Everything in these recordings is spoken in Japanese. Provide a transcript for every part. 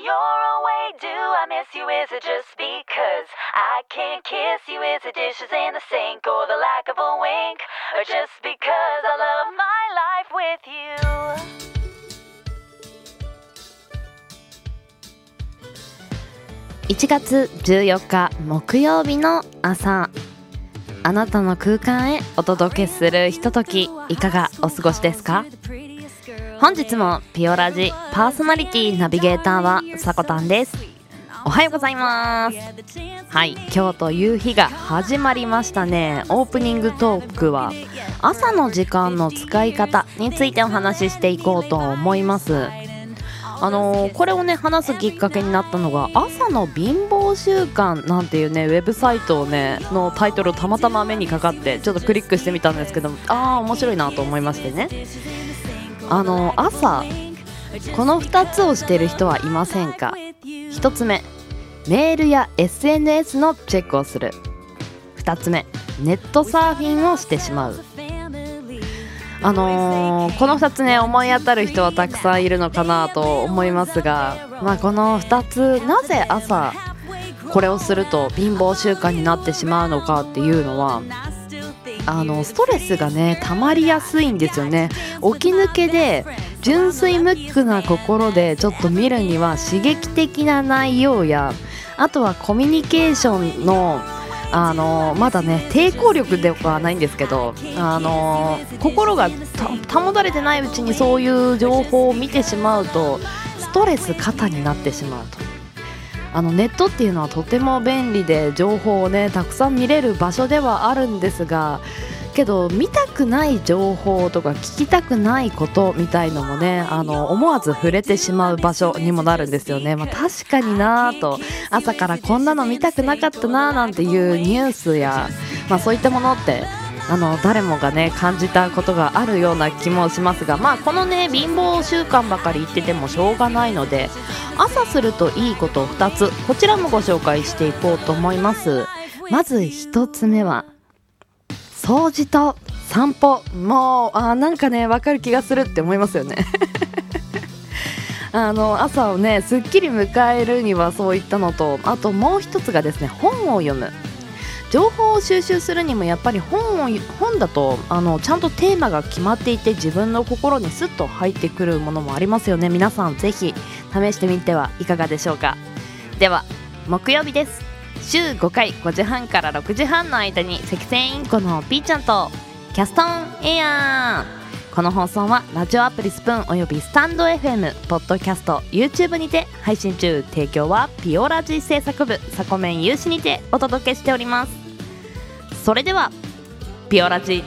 you're away, do I miss you? Is it just because I can't kiss you? Is it dishes in the sink or the lack of a wink? Or just because I love my life with you? 1月14日木曜日の朝あなたの空間へお届けするひとときいかがお過ごしですか本日もピオラジパーソナリティナビゲーターはさこたんです。おはようございます。はい今日という日が始まりましたね。オープニングトークは朝の時間の使い方についてお話ししていこうと思います。あのーこれをね話すきっかけになったのが朝の貧乏習慣なんていうねウェブサイトをねのタイトルをたまたま目にかかってちょっとクリックしてみたんですけどああ面白いなと思いましてね。あの朝この2つをしてる人はいませんか？1つ目メールや SNS のチェックをする。2つ目ネットサーフィンをしてしまう。あのーこの2つね思い当たる人はたくさんいるのかなと思いますが、まあ、この2つなぜ朝これをすると貧乏習慣になってしまうのかっていうのはあのストレスがね溜まりやすいんですよね。起き抜けで純粋無垢な心でちょっと見るには刺激的な内容やあとはコミュニケーションのあのまだね抵抗力ではないんですけどあの心が保たれてないうちにそういう情報を見てしまうとストレス過多になってしまうと。あのネットっていうのはとても便利で情報をねたくさん見れる場所ではあるんですがけど見たくない情報とか聞きたくないことみたいのもねあの思わず触れてしまう場所にもなるんですよね、まあ、確かになぁと。朝からこんなの見たくなかったなぁなんていうニュースや、まあ、そういったものってあの誰もがね感じたことがあるような気もしますがまあこのね貧乏習慣ばかり言っててもしょうがないので朝するといいこと2つこちらもご紹介していこうと思います。まず1つ目は掃除と散歩。もうあなんかね分かる気がするって思いますよね。あの朝をねすっきり迎えるにはそういったのとあともう一つがですね本を読む。情報を収集するにもやっぱり本を本だとあのちゃんとテーマが決まっていて自分の心にスッと入ってくるものもありますよね。皆さんぜひ試してみてはいかがでしょうか。では木曜日です。週5回5時半から6時半の間に赤線インコのピーちゃんとキャストンエアー。この放送はラジオアプリスプーンおよびスタンド FM ポッドキャスト YouTube にて配信中。提供はピオラジ制作部サコメン有志にてお届けしております。それではピオラジ。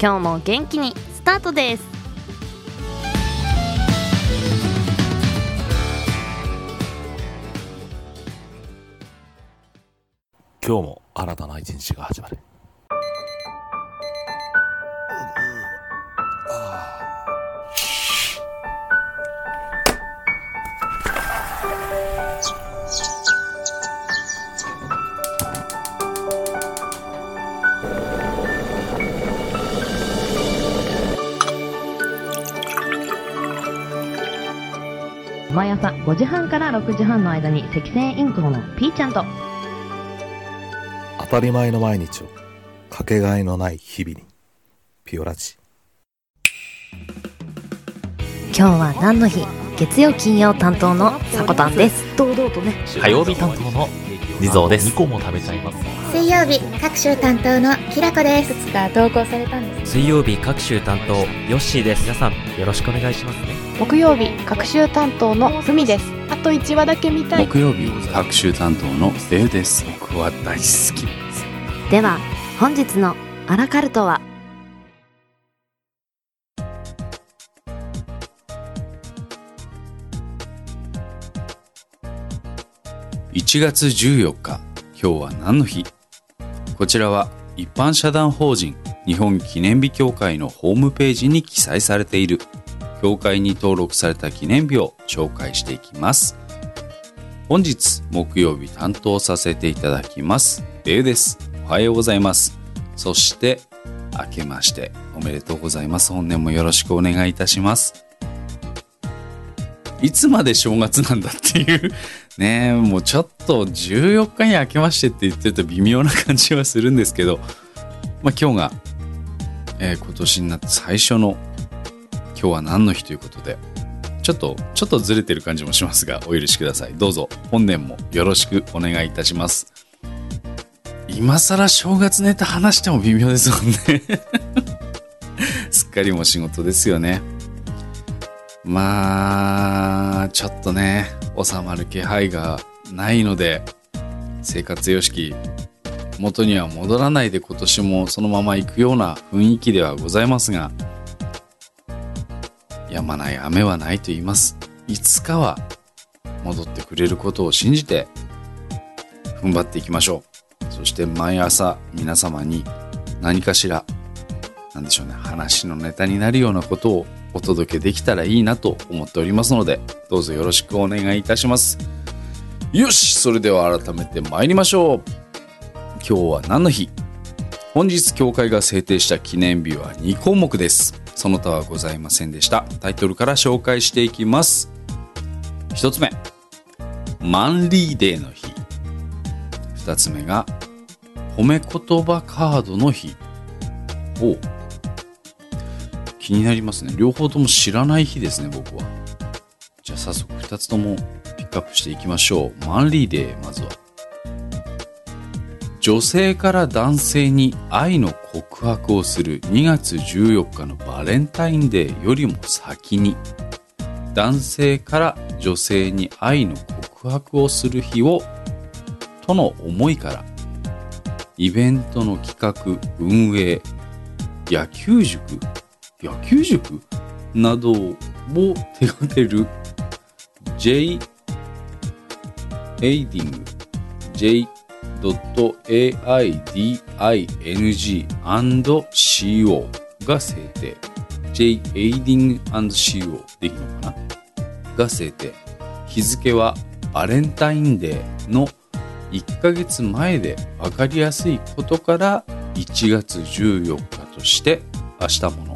今日も元気にスタートです。今日も新たな一日が始まる。毎朝5時半から6時半の間に赤線インコのピーちゃんと。当たり前の毎日をかけがえのない日々にピオラジ。今日は何の日？月曜金曜担当のさこたんです。堂々とね。火曜日担当の地蔵です。2個も食べちゃいます。水曜日各週担当のきらこですつか投稿されたんです水曜日各週担当、ヨッシーです。皆さん、よろしくお願いしますね。木曜日各週担当のふみですあと1話だけ見たい木曜日各週担当のレイです僕は大好きですでは本日のアラカルトは1月14日今日は何の日。こちらは一般社団法人日本記念日協会のホームページに記載されている。協会に登録された記念日を紹介していきます。本日木曜日担当させていただきますレイです。おはようございます。そして明けましておめでとうございます。本年もよろしくお願いいたします。いつまで正月なんだっていうねもうちょっと14日に明けましてって言ってると微妙な感じはするんですけど、まあ、今日が、えー今年になって最初の今日は何の日ということでちょっとちょっとずれてる感じもしますがお許しください。どうぞ本年もよろしくお願いいたします。今更正月ネタ話しても微妙ですもんね。すっかりも仕事ですよね。まあちょっとね収まる気配がないので生活様式元には戻らないで今年もそのまま行くような雰囲気ではございますが止まない雨はないと言います。いつかは戻ってくれることを信じて踏ん張っていきましょう。そして毎朝皆様に何かしらなんでしょうね話のネタになるようなことをお届けできたらいいなと思っておりますのでどうぞよろしくお願いいたします。よしそれでは改めて参りましょう。今日は何の日？本日教会が制定した記念日は2項目です。その他はございませんでした。タイトルから紹介していきます。1つ目マンリーデーの日。2つ目が褒め言葉カードの日。お気になりますね。両方とも知らない日ですね僕は。じゃあ早速2つともピックアップしていきましょう。マンリーデーまずは。女性から男性に愛の告白をする2月14日のバレンタインデーよりも先に。男性から女性に愛の告白をする日をとの思いから。イベントの企画運営野球塾野球塾などを手掛ける J エイディング J .aiding&co が制定。J エイディング &co でいいのかな？が制定。日付はバレンタインデーの1ヶ月前で分かりやすいことから1月14日として明日もの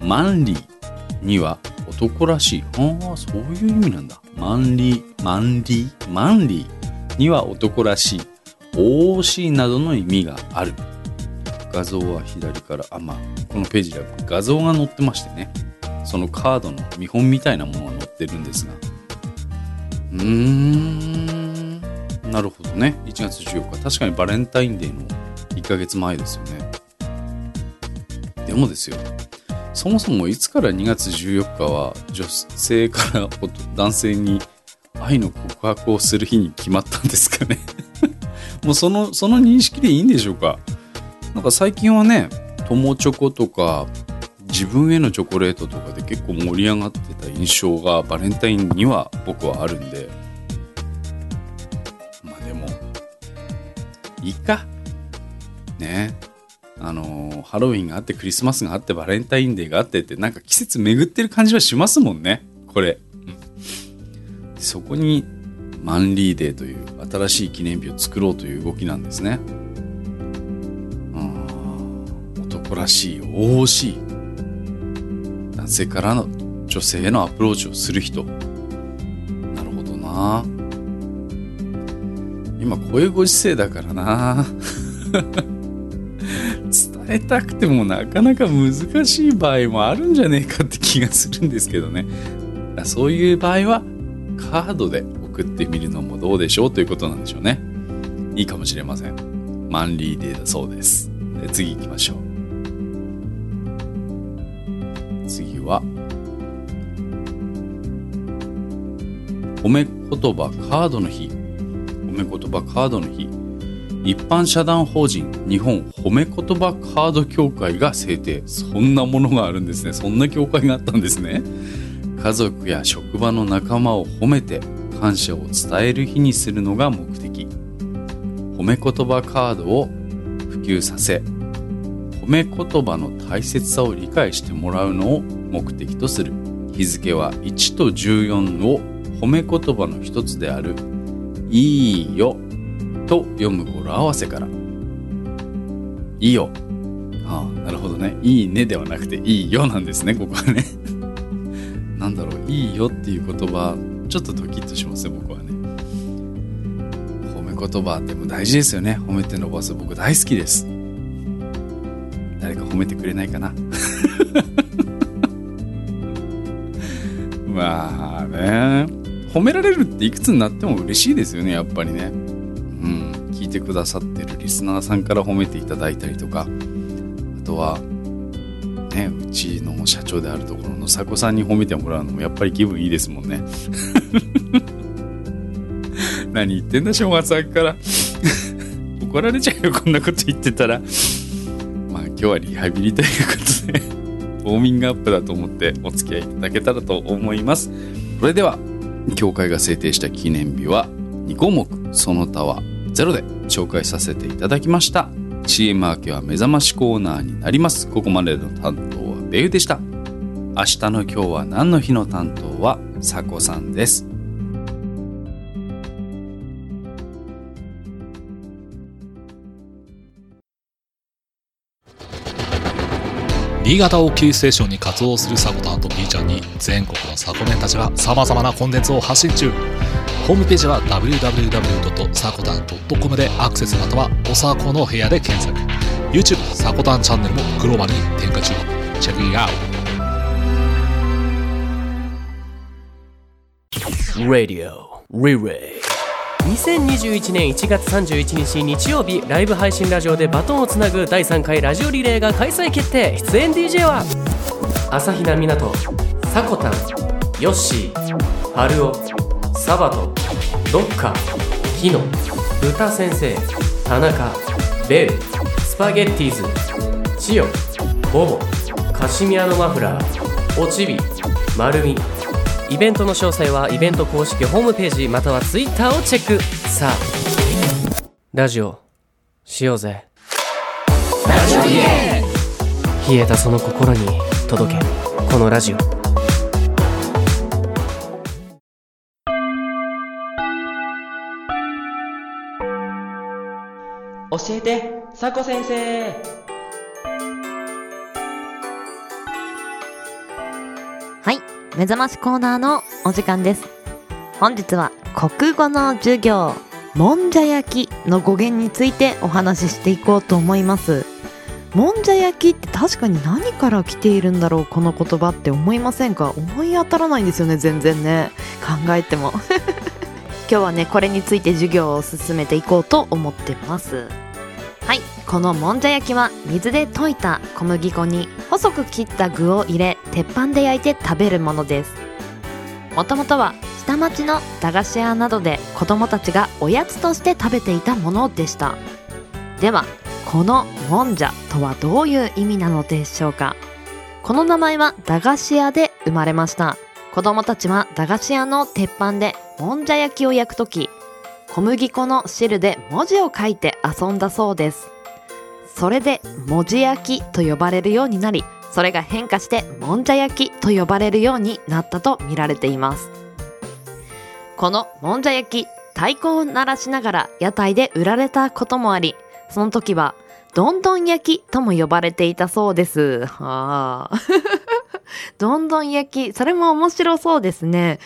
マンリーには男らしい。ああそういう意味なんだ。マンリーマンリーマンリーには男らしい。OC などの意味がある。画像は左からあまあこのページでは画像が載ってましてね。そのカードの見本みたいなものが載ってるんですが。うーん。なるほどね。1月14日。確かにバレンタインデーの1ヶ月前ですよね。でもですよ。そもそもいつから2月14日は女性から男性に愛の告白をする日に決まったんですかね。もうそのその認識でいいんでしょうか？なんか最近はね友チョコとか自分へのチョコレートとかで結構盛り上がってた印象がバレンタインには僕はあるんで。まあでもいいか。ね。あのハロウィンがあってクリスマスがあってバレンタインデーがあってってなんか季節巡ってる感じはしますもんね。これ、そこにマンリーデーという新しい記念日を作ろうという動きなんですね。男らしい OC 男性からの女性へのアプローチをする人。なるほどな。今こういうご時世だからな。えたくてもなかなか難しい場合もあるんじゃねえかって気がするんですけどね。そういう場合はカードで送ってみるのもどうでしょうということなんでしょうね。いいかもしれません。マンリーデーだそうです。で次行きましょう次は褒め言葉カードの日。褒め言葉カードの日。一般社団法人日本褒め言葉カード協会が制定。そんなものがあるんですね。そんな協会があったんですね。家族や職場の仲間を褒めて感謝を伝える日にするのが目的。褒め言葉カードを普及させ褒め言葉の大切さを理解してもらうのを目的とする。日付は1と14を褒め言葉の一つである「いいよ」と読む語呂合わせから「いいよ」ああなるほどね「いいね」ではなくて「いいよ」なんですねここはね。なんだろう。いいよっていう言葉ちょっとドキッとしますね僕はね。褒め言葉でも大事ですよね。褒めて伸ばす。僕大好きです。誰か褒めてくれないかな。まあね。褒められるっていくつになっても嬉しいですよねやっぱりね。いてくださってるリスナーさんから褒めていただいたりとかあとはねうちの社長であるところの佐古さんに褒めてもらうのもやっぱり気分いいですもんね。何言ってんだ正月明けから。怒られちゃうよこんなこと言ってたら。まあ今日はリハビリということでウォーミングアップだと思ってお付き合いいただけたらと思います。それでは協会が制定した記念日は2項目その他はゼロで。紹介させていただきました。CM 明けは目覚ましコーナーになります。ここまでの担当はベユでした。明日の今日は何の日の担当はさこさんです。新潟をキーステーションに活動するサコタンと B ちゃんに全国のサコメンたちが様々なコンテンツを発信中。ホームページは www.sakotan.com でアクセスまたはおさこの部屋で検索。YouTube サコタンチャンネルもグローバルに展開中。チェックインアウト。Radio Relay 2021年1月31日日曜日ライブ配信ラジオでバトンをつなぐ第3回ラジオリレーが開催決定。出演 DJ は朝比奈湊さこたんヨッシー春尾サバトドッカキノ歌先生田中ベルスパゲッティーズ千代ボボカシミヤのマフラーおちびまるみイベントの詳細はイベント公式ホームページまたはツイッターをチェック。さあラジオしようぜ。ラジオ冷えたその心に届け。このラジオ。教えて、さこ先生。目覚ましコーナーのお時間です。本日は国語の授業、もんじゃ焼きの語源についてお話ししていこうと思います。もんじゃ焼きって確かに何から来ているんだろうこの言葉って思いませんか？思い当たらないんですよね全然ね。考えても。今日はねこれについて授業を進めていこうと思ってます。はい。このもんじゃ焼きは水で溶いた小麦粉に細く切った具を入れ鉄板で焼いて食べるものです。もともとは下町の駄菓子屋などで子供たちがおやつとして食べていたものでした。ではこのもんじゃとはどういう意味なのでしょうか。この名前は駄菓子屋で生まれました。子供たちは駄菓子屋の鉄板でもんじゃ焼きを焼くとき小麦粉の汁で文字を書いて遊んだそうです。それで文字焼きと呼ばれるようになりそれが変化してもんじゃ焼きと呼ばれるようになったと見られています。このもんじゃ焼き太鼓を鳴らしながら屋台で売られたこともありその時はどんどん焼きとも呼ばれていたそうです。はあ。どんどん焼きそれも面白そうですね。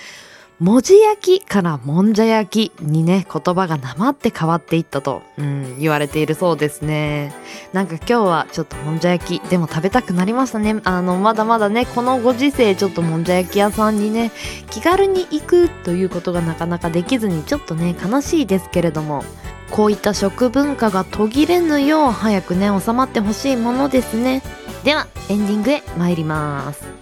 文字焼きからもんじゃ焼きにね言葉がなまって変わっていったと、うん、言われているそうですね。なんか今日はちょっともんじゃ焼きでも食べたくなりましたね。あのまだまだねこのご時世ちょっともんじゃ焼き屋さんにね気軽に行くということがなかなかできずにちょっとね悲しいですけれどもこういった食文化が途切れぬよう早くね収まってほしいものですね。ではエンディングへ参ります。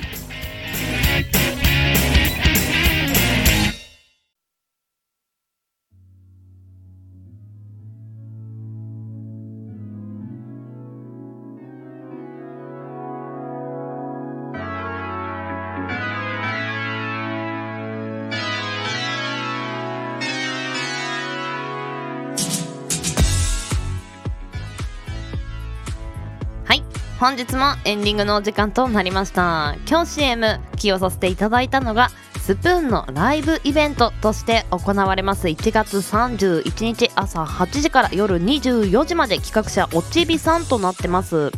本日もエンディングのお時間となりました。今日 CM 起用させていただいたのがスプーンのライブイベントとして行われます。1月31日朝8時から夜24時まで企画者おちびさんとなってます。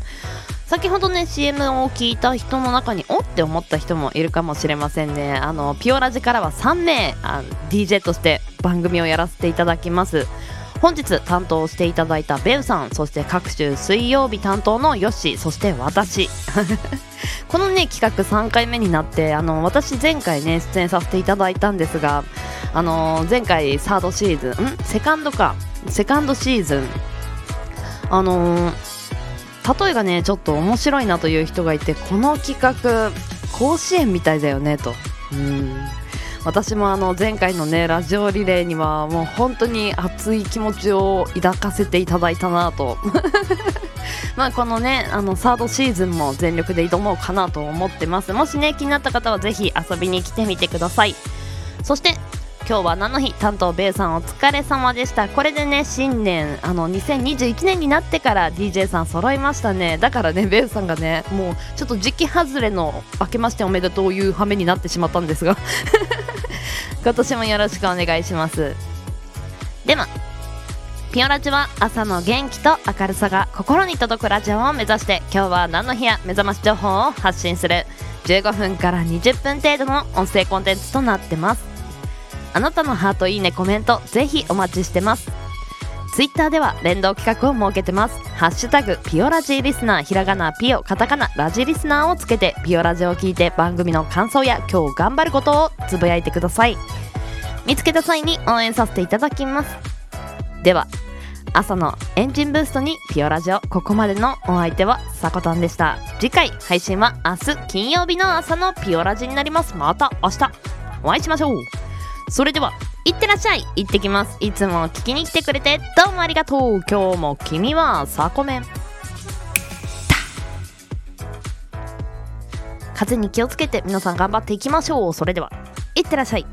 先ほどね CM を聞いた人の中におって思った人もいるかもしれませんね。あのピオラジからは3名あ DJ として番組をやらせていただきます。本日担当していただいたベウさんそして各種水曜日担当のヨッシーそして私。このね企画3回目になってあの私前回ね出演させていただいたんですがあの前回サードシーズンん？セカンドか。セカンドシーズン。あの例えがねちょっと面白いなという人がいてこの企画甲子園みたいだよねと。うん。私もあの前回のねラジオリレーにはもう本当に熱い気持ちを抱かせていただいたなと。まあこのねあのサードシーズンも全力で挑もうかなと思ってます。もしね気になった方はぜひ遊びに来てみてください。そして今日は何の日担当ベイさんお疲れ様でした。これでね新年あの2021年になってから DJ さん揃いましたね。だからねベイさんがねもうちょっと時期外れの明けましておめでとういう羽目になってしまったんですが。今年もよろしくお願いします。ではピオラジは朝の元気と明るさが心に届くラジオを目指して今日は何の日や目覚まし情報を発信する。15分から20分程度の音声コンテンツとなってます。あなたのハートいいねコメントぜひお待ちしてます。ツイッターでは連動企画を設けてます。ハッシュタグピオラジーリスナーひらがなピオカタカナラジリスナーをつけてピオラジを聞いて番組の感想や今日頑張ることをつぶやいてください。見つけた際に応援させていただきます。では朝のエンジンブーストにピオラジオここまでのお相手はさこたんでした。次回配信は明日金曜日の朝のピオラジになります。また明日。お会いしましょう。それではいってらっしゃい。行ってきます。いつも聞きに来てくれてどうもありがとう。今日も君はサコメン。風に気をつけて皆さん頑張っていきましょう。それではいってらっしゃい。